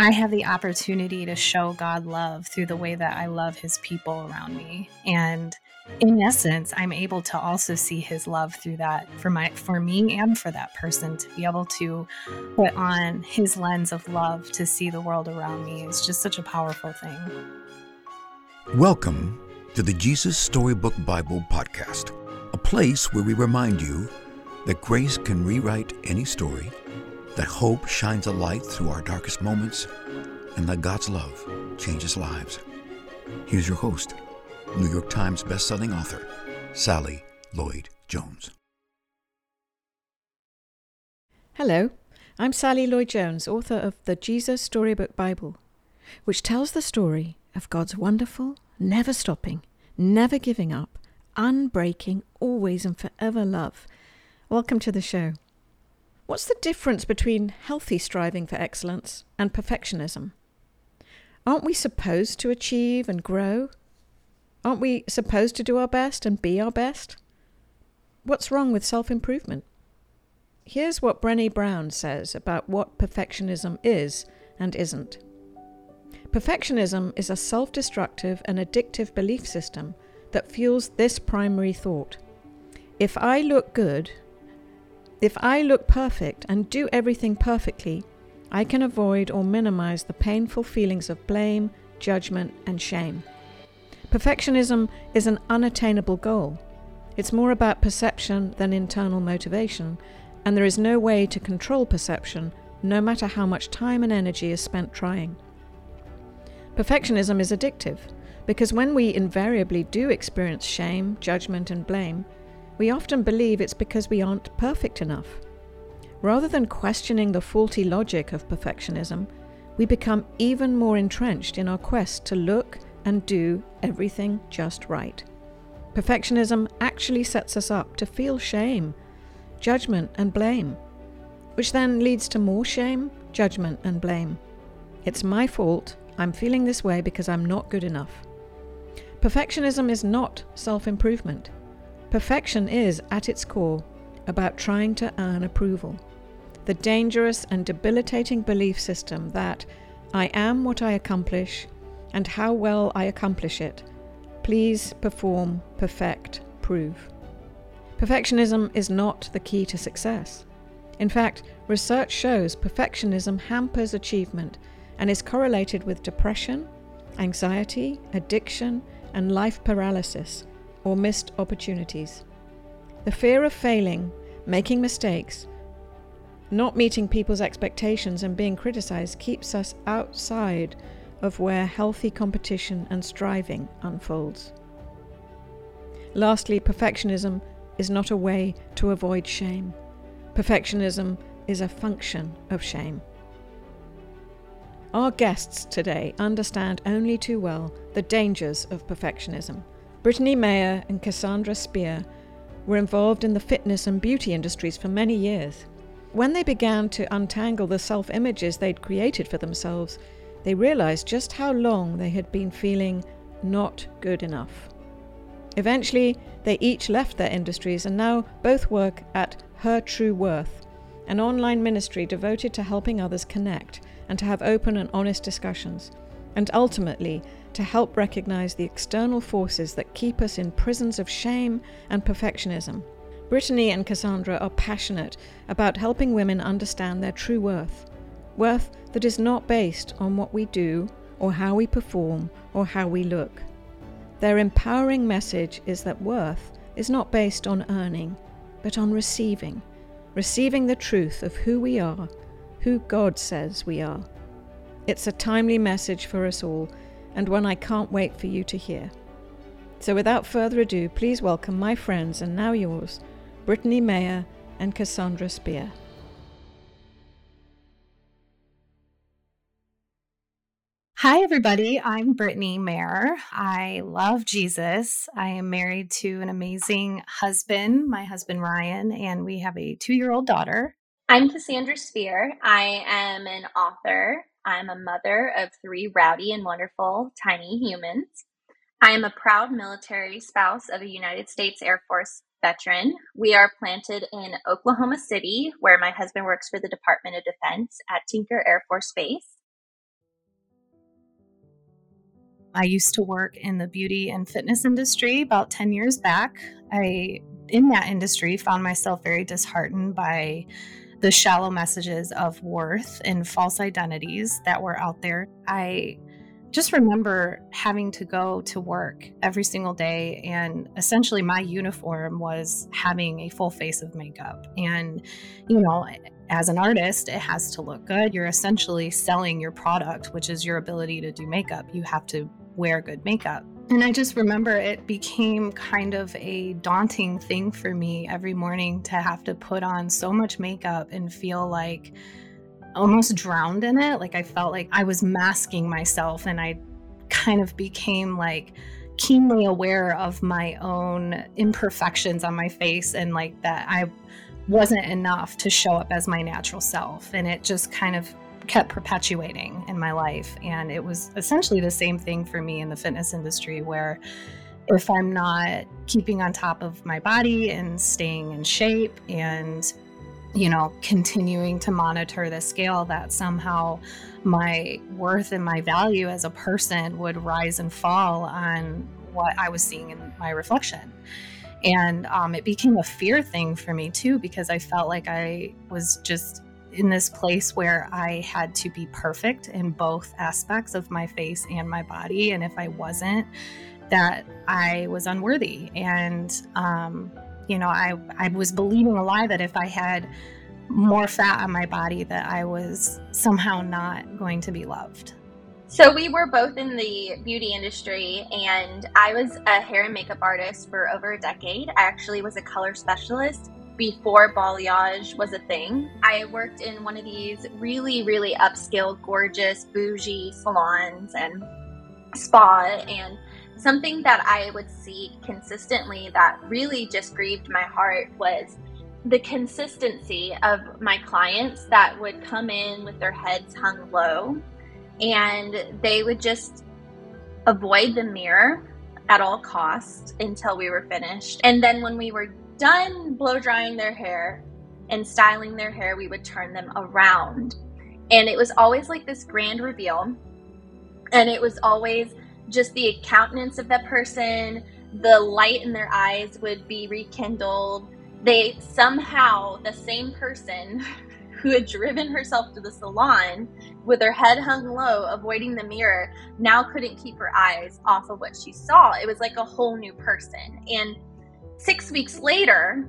I have the opportunity to show God love through the way that I love his people around me. And in essence, I'm able to also see his love through that for my for me and for that person to be able to put on his lens of love to see the world around me is just such a powerful thing. Welcome to the Jesus Storybook Bible podcast, a place where we remind you that grace can rewrite any story that hope shines a light through our darkest moments, and that God's love changes lives. Here's your host, New York Times bestselling author, Sally Lloyd Jones. Hello, I'm Sally Lloyd Jones, author of the Jesus Storybook Bible, which tells the story of God's wonderful, never stopping, never giving up, unbreaking, always and forever love. Welcome to the show. What's the difference between healthy striving for excellence and perfectionism? Aren't we supposed to achieve and grow? Aren't we supposed to do our best and be our best? What's wrong with self improvement? Here's what Brené Brown says about what perfectionism is and isn't. Perfectionism is a self destructive and addictive belief system that fuels this primary thought If I look good, if I look perfect and do everything perfectly, I can avoid or minimize the painful feelings of blame, judgment, and shame. Perfectionism is an unattainable goal. It's more about perception than internal motivation, and there is no way to control perception, no matter how much time and energy is spent trying. Perfectionism is addictive because when we invariably do experience shame, judgment, and blame, we often believe it's because we aren't perfect enough. Rather than questioning the faulty logic of perfectionism, we become even more entrenched in our quest to look and do everything just right. Perfectionism actually sets us up to feel shame, judgment, and blame, which then leads to more shame, judgment, and blame. It's my fault. I'm feeling this way because I'm not good enough. Perfectionism is not self improvement. Perfection is, at its core, about trying to earn approval. The dangerous and debilitating belief system that I am what I accomplish and how well I accomplish it. Please perform, perfect, prove. Perfectionism is not the key to success. In fact, research shows perfectionism hampers achievement and is correlated with depression, anxiety, addiction, and life paralysis, or missed opportunities. The fear of failing, making mistakes, not meeting people's expectations, and being criticized keeps us outside of where healthy competition and striving unfolds. Lastly, perfectionism is not a way to avoid shame. Perfectionism is a function of shame. Our guests today understand only too well the dangers of perfectionism Brittany Maher and Cassandra Speer were involved in the fitness and beauty industries for many years. When they began to untangle the self images they'd created for themselves, they realized just how long they had been feeling not good enough. Eventually, they each left their industries and now both work at Her True Worth, an online ministry devoted to helping others connect and to have open and honest discussions, and ultimately to help recognize the external forces that keep us in prisons of shame and perfectionism. Brittany and Cassandra are passionate about helping women understand their true worth worth that is not based on what we do or how we perform or how we look. Their empowering message is that worth is not based on earning, but on receiving, receiving the truth of who we are, who God says we are. It's a timely message for us all and one I can't wait for you to hear. So, without further ado, please welcome my friends and now yours, Brittany Maher and Cassandra Speer. Hi, everybody. I'm Brittany Maher. I love Jesus. I am married to an amazing husband, my husband Ryan, and we have a two year old daughter. I'm Cassandra Speer. I am an author, I'm a mother of three rowdy and wonderful tiny humans. I am a proud military spouse of a United States Air Force veteran. We are planted in Oklahoma City, where my husband works for the Department of Defense at Tinker Air Force Base. I used to work in the beauty and fitness industry about 10 years back. I, in that industry, found myself very disheartened by the shallow messages of worth and false identities that were out there. I just remember having to go to work every single day and essentially my uniform was having a full face of makeup. And you know as an artist it has to look good. You're essentially selling your product which is your ability to do makeup. You have to wear good makeup and I just remember it became kind of a daunting thing for me every morning to have to put on so much makeup and feel like almost drowned in it. Like I felt like I was masking myself and I kind of became like keenly aware of my own imperfections on my face and like that I wasn't enough to show up as my natural self. And it just kind of kept perpetuating in my life. And it was essentially the same thing for me in the fitness industry where if I'm not keeping on top of my body and staying in shape and you know, continuing to monitor the scale that somehow my worth and my value as a person would rise and fall on what I was seeing in my reflection. And um, it became a fear thing for me too, because I felt like I was just in this place where I had to be perfect in both aspects of my face and my body. And if I wasn't, that I was unworthy. And, um, you know, I, I was believing a lie that if I had more fat on my body, that I was somehow not going to be loved. So we were both in the beauty industry, and I was a hair and makeup artist for over a decade. I actually was a color specialist before balayage was a thing. I worked in one of these really, really upscale, gorgeous, bougie salons and spa, and something that I would see consistently that really just grieved my heart was the consistency of my clients that would come in with their heads hung low and they would just avoid the mirror at all costs until we were finished. And then when we were done blow drying their hair and styling their hair, we would turn them around. And it was always like this grand reveal. And it was always just the countenance of that person, the light in their eyes would be rekindled. They somehow, the same person who had driven herself to the salon with her head hung low, avoiding the mirror, now couldn't keep her eyes off of what she saw. It was like a whole new person. And six weeks later,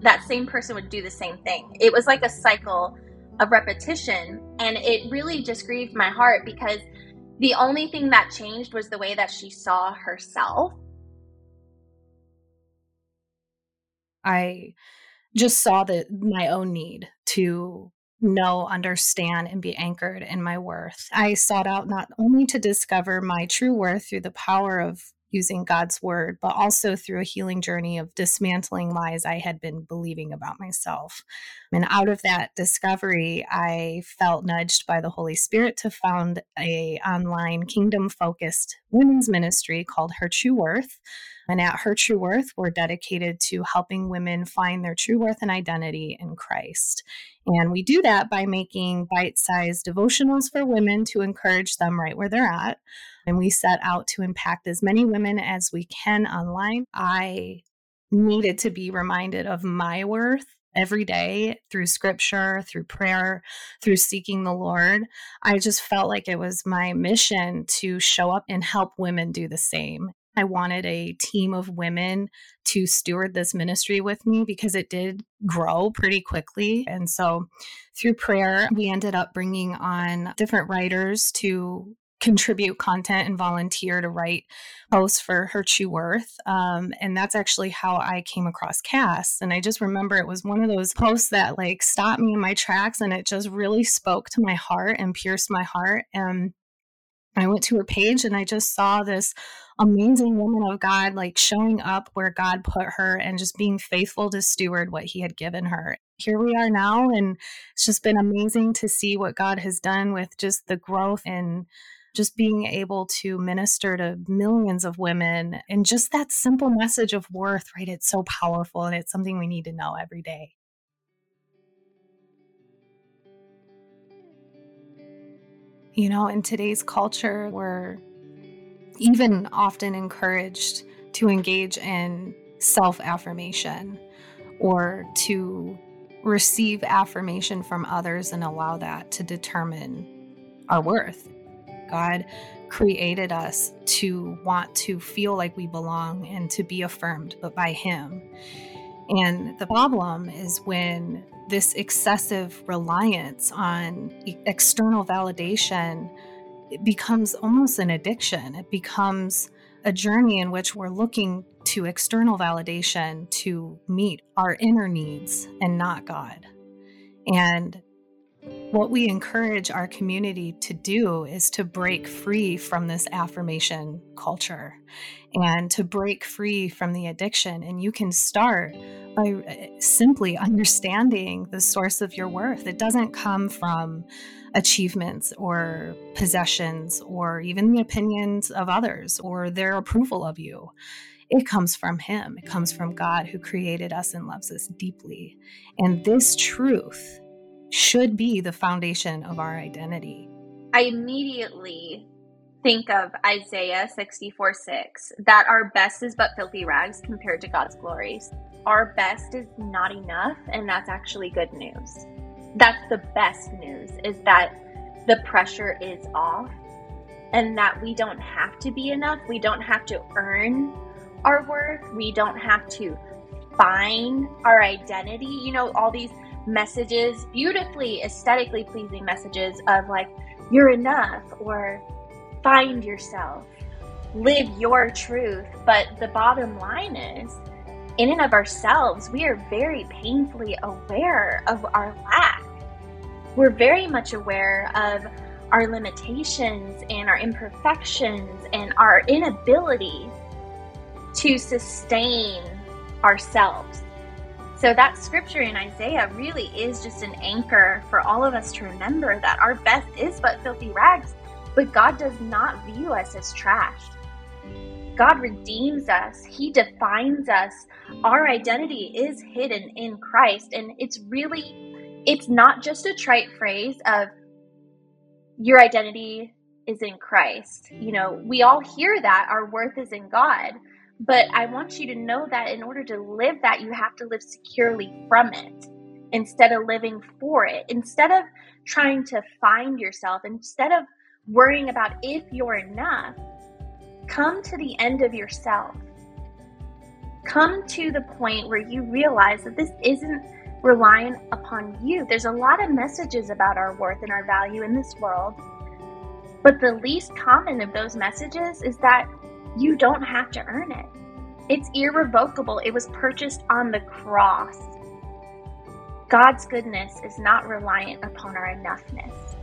that same person would do the same thing. It was like a cycle of repetition. And it really just grieved my heart because the only thing that changed was the way that she saw herself. I just saw that my own need to know, understand, and be anchored in my worth. I sought out not only to discover my true worth through the power of using God's word, but also through a healing journey of dismantling lies I had been believing about myself. And out of that discovery, I felt nudged by the Holy Spirit to found a online kingdom focused women's ministry called Her True Worth. And at Her True Worth, we're dedicated to helping women find their true worth and identity in Christ. And we do that by making bite sized devotionals for women to encourage them right where they're at. And we set out to impact as many women as we can online. I needed to be reminded of my worth every day through scripture, through prayer, through seeking the Lord. I just felt like it was my mission to show up and help women do the same. I wanted a team of women to steward this ministry with me because it did grow pretty quickly. And so through prayer, we ended up bringing on different writers to contribute content and volunteer to write posts for her true worth um, and that's actually how i came across cass and i just remember it was one of those posts that like stopped me in my tracks and it just really spoke to my heart and pierced my heart and I went to her page and I just saw this amazing woman of God, like showing up where God put her and just being faithful to steward what He had given her. Here we are now, and it's just been amazing to see what God has done with just the growth and just being able to minister to millions of women and just that simple message of worth, right? It's so powerful and it's something we need to know every day. You know, in today's culture, we're even often encouraged to engage in self affirmation or to receive affirmation from others and allow that to determine our worth. God created us to want to feel like we belong and to be affirmed but by him. And the problem is when this excessive reliance on external validation becomes almost an addiction. It becomes a journey in which we're looking to external validation to meet our inner needs and not God. And what we encourage our community to do is to break free from this affirmation culture and to break free from the addiction. And you can start by uh, simply understanding the source of your worth. It doesn't come from achievements or possessions or even the opinions of others or their approval of you. It comes from Him. It comes from God who created us and loves us deeply. And this truth should be the foundation of our identity. I immediately think of Isaiah 64 6 that our best is but filthy rags compared to God's glories. Our best is not enough, and that's actually good news. That's the best news is that the pressure is off and that we don't have to be enough. We don't have to earn our worth. We don't have to find our identity. You know, all these messages, beautifully aesthetically pleasing messages of like, you're enough or find yourself, live your truth. But the bottom line is, in and of ourselves, we are very painfully aware of our lack. We're very much aware of our limitations and our imperfections and our inability to sustain ourselves. So, that scripture in Isaiah really is just an anchor for all of us to remember that our best is but filthy rags, but God does not view us as trashed. God redeems us, He defines us. Our identity is hidden in Christ. And it's really, it's not just a trite phrase of your identity is in Christ. You know, we all hear that our worth is in God. But I want you to know that in order to live that, you have to live securely from it instead of living for it. Instead of trying to find yourself, instead of worrying about if you're enough, come to the end of yourself. Come to the point where you realize that this isn't relying upon you. There's a lot of messages about our worth and our value in this world. But the least common of those messages is that you don't have to earn it. It's irrevocable. It was purchased on the cross. God's goodness is not reliant upon our enoughness.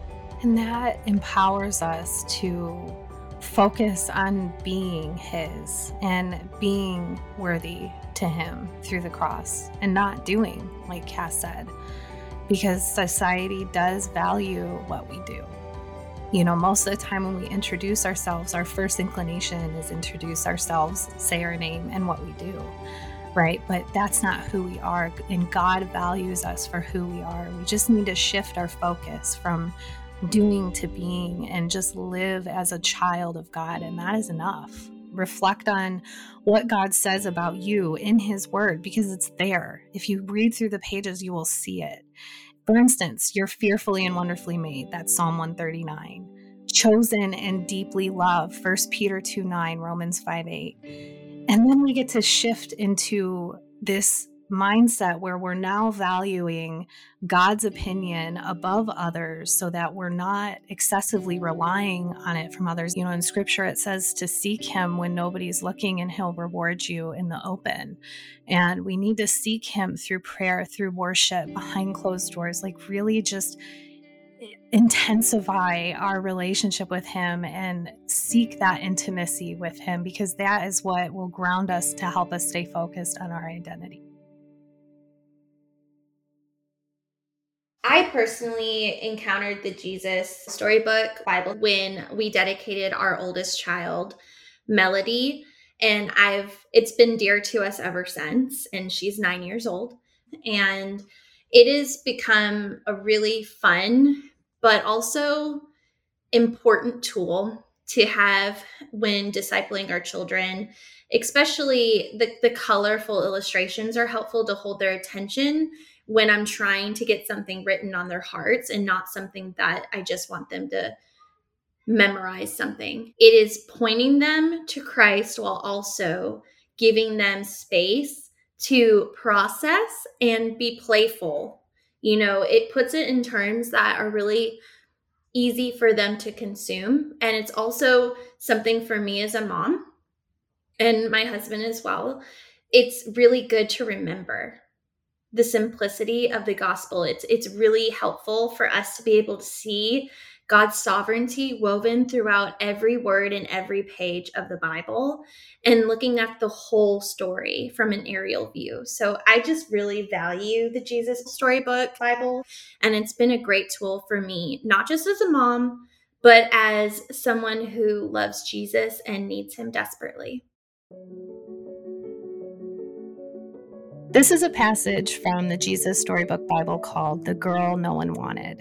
And that empowers us to focus on being His and being worthy to Him through the cross and not doing, like Cass said, because society does value what we do. You know, most of the time when we introduce ourselves, our first inclination is introduce ourselves, say our name, and what we do, right? But that's not who we are. And God values us for who we are. We just need to shift our focus from doing to being and just live as a child of God. And that is enough. Reflect on what God says about you in His Word because it's there. If you read through the pages, you will see it. For instance, you're fearfully and wonderfully made. That's Psalm 139. Chosen and deeply loved. 1 Peter 2 9, Romans 5 8. And then we get to shift into this mindset where we're now valuing God's opinion above others so that we're not excessively relying on it from others. You know, in scripture, it says to seek Him when nobody's looking and He'll reward you in the open. And we need to seek Him through prayer, through worship, behind closed doors, like really just intensify our relationship with him and seek that intimacy with him because that is what will ground us to help us stay focused on our identity. I personally encountered the Jesus Storybook Bible when we dedicated our oldest child, Melody, and I've it's been dear to us ever since and she's 9 years old. And it has become a really fun but also important tool to have when discipling our children especially the, the colorful illustrations are helpful to hold their attention when i'm trying to get something written on their hearts and not something that i just want them to memorize something it is pointing them to christ while also giving them space to process and be playful you know it puts it in terms that are really easy for them to consume. And it's also something for me as a mom and my husband as well. It's really good to remember the simplicity of the gospel. It's it's really helpful for us to be able to see God's sovereignty woven throughout every word and every page of the Bible and looking at the whole story from an aerial view. So I just really value the Jesus Storybook Bible, and it's been a great tool for me, not just as a mom, but as someone who loves Jesus and needs him desperately. This is a passage from the Jesus Storybook Bible called The Girl No One Wanted.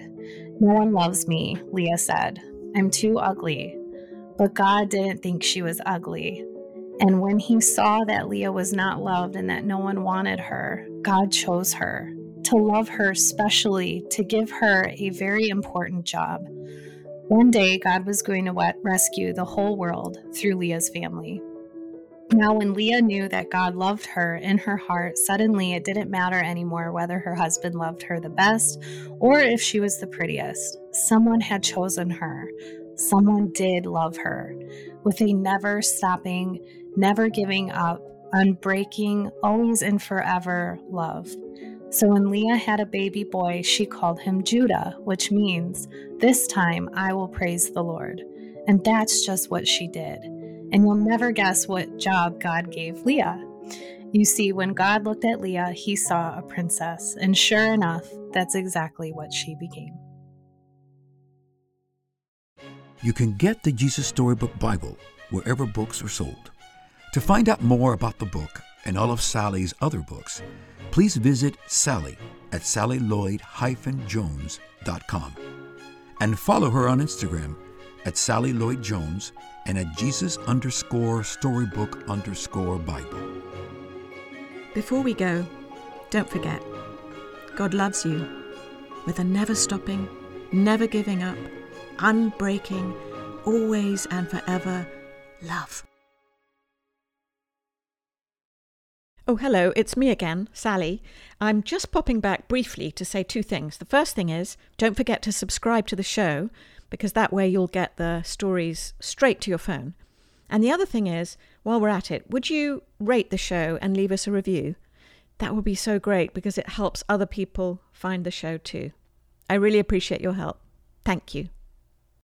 No one loves me, Leah said. I'm too ugly. But God didn't think she was ugly. And when he saw that Leah was not loved and that no one wanted her, God chose her to love her specially, to give her a very important job. One day, God was going to rescue the whole world through Leah's family. Now, when Leah knew that God loved her in her heart, suddenly it didn't matter anymore whether her husband loved her the best or if she was the prettiest. Someone had chosen her. Someone did love her with a never stopping, never giving up, unbreaking, always and forever love. So when Leah had a baby boy, she called him Judah, which means, This time I will praise the Lord. And that's just what she did and you'll never guess what job God gave Leah. You see, when God looked at Leah, he saw a princess, and sure enough, that's exactly what she became. You can get the Jesus Storybook Bible wherever books are sold. To find out more about the book and all of Sally's other books, please visit Sally at sallylloyd-jones.com and follow her on Instagram at Sally Lloyd Jones and at Jesus underscore storybook underscore Bible. Before we go, don't forget God loves you with a never stopping, never giving up, unbreaking, always and forever love. Oh, hello, it's me again, Sally. I'm just popping back briefly to say two things. The first thing is don't forget to subscribe to the show because that way you'll get the stories straight to your phone. And the other thing is, while we're at it, would you rate the show and leave us a review? That would be so great because it helps other people find the show too. I really appreciate your help. Thank you.